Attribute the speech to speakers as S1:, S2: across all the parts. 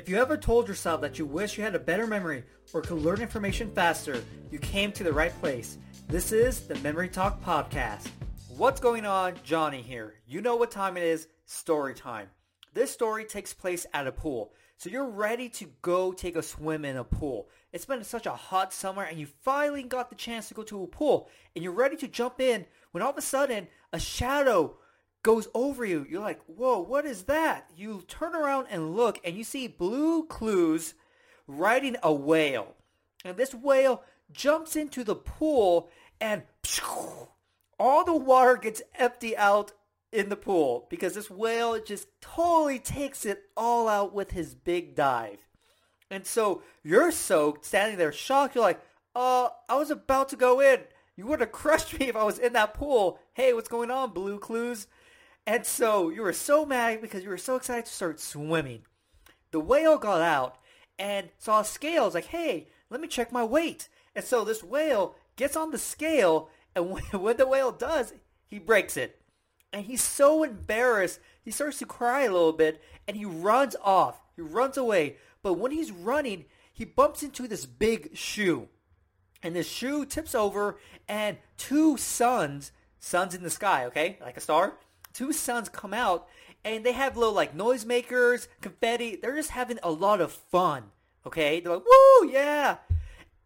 S1: If you ever told yourself that you wish you had a better memory or could learn information faster, you came to the right place. This is the Memory Talk Podcast. What's going on? Johnny here. You know what time it is. Story time. This story takes place at a pool. So you're ready to go take a swim in a pool. It's been such a hot summer and you finally got the chance to go to a pool and you're ready to jump in when all of a sudden a shadow goes over you. You're like, whoa, what is that? You turn around and look and you see Blue Clues riding a whale. And this whale jumps into the pool and all the water gets empty out in the pool because this whale just totally takes it all out with his big dive. And so you're soaked, standing there shocked. You're like, uh, I was about to go in. You would have crushed me if I was in that pool. Hey, what's going on, Blue Clues? And so you were so mad because you were so excited to start swimming. The whale got out and saw scales like, hey, let me check my weight. And so this whale gets on the scale and when the whale does, he breaks it. And he's so embarrassed, he starts to cry a little bit and he runs off. He runs away. But when he's running, he bumps into this big shoe. And the shoe tips over and two suns, suns in the sky, okay, like a star, two sons come out and they have little like noisemakers, confetti. They're just having a lot of fun. Okay, they're like, woo, yeah.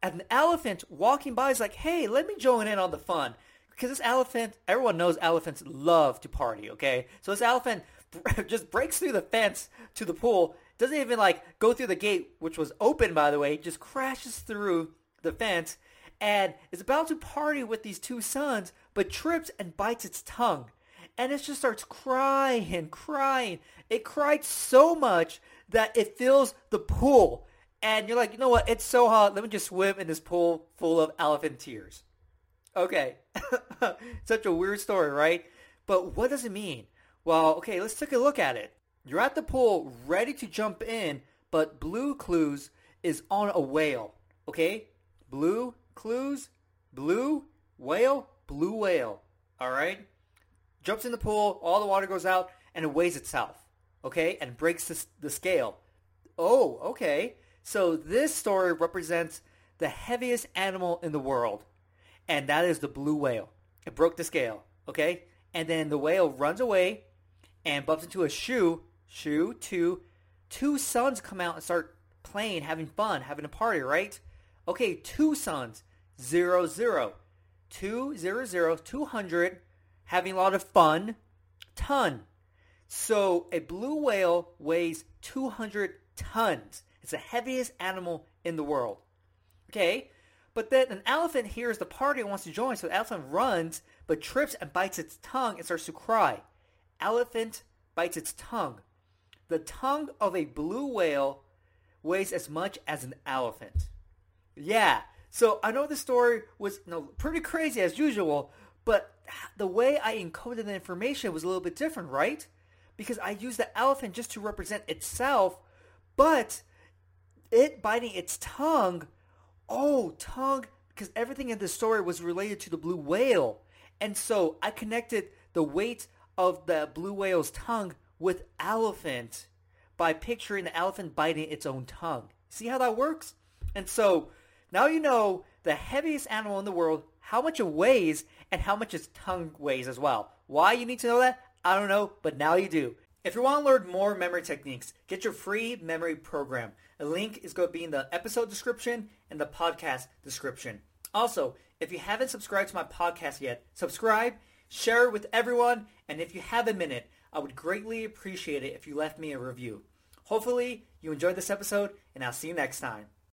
S1: And an elephant walking by is like, hey, let me join in on the fun. Because this elephant, everyone knows elephants love to party, okay? So this elephant just breaks through the fence to the pool, doesn't even like go through the gate, which was open by the way, just crashes through the fence and is about to party with these two sons, but trips and bites its tongue and it just starts crying and crying. It cried so much that it fills the pool. And you're like, you know what? It's so hot. Let me just swim in this pool full of elephant tears. Okay. Such a weird story, right? But what does it mean? Well, okay, let's take a look at it. You're at the pool ready to jump in, but Blue Clues is on a whale. Okay? Blue Clues, blue whale, blue whale. All right? Jumps in the pool, all the water goes out, and it weighs itself, okay, and breaks the, the scale. Oh, okay. So this story represents the heaviest animal in the world, and that is the blue whale. It broke the scale, okay? And then the whale runs away and bumps into a shoe, shoe, two, two sons come out and start playing, having fun, having a party, right? Okay, two suns, zero, zero, two, zero, zero, two hundred, having a lot of fun, ton. So a blue whale weighs 200 tons. It's the heaviest animal in the world. Okay? But then an elephant hears the party and wants to join, so the elephant runs, but trips and bites its tongue and starts to cry. Elephant bites its tongue. The tongue of a blue whale weighs as much as an elephant. Yeah. So I know the story was you know, pretty crazy as usual, but the way I encoded the information was a little bit different, right? Because I used the elephant just to represent itself, but it biting its tongue, oh, tongue, because everything in the story was related to the blue whale. And so I connected the weight of the blue whale's tongue with elephant by picturing the elephant biting its own tongue. See how that works? And so now you know the heaviest animal in the world, how much it weighs, and how much its tongue weighs as well. Why you need to know that? I don't know, but now you do. If you want to learn more memory techniques, get your free memory program. A link is going to be in the episode description and the podcast description. Also, if you haven't subscribed to my podcast yet, subscribe, share it with everyone, and if you have a minute, I would greatly appreciate it if you left me a review. Hopefully, you enjoyed this episode, and I'll see you next time.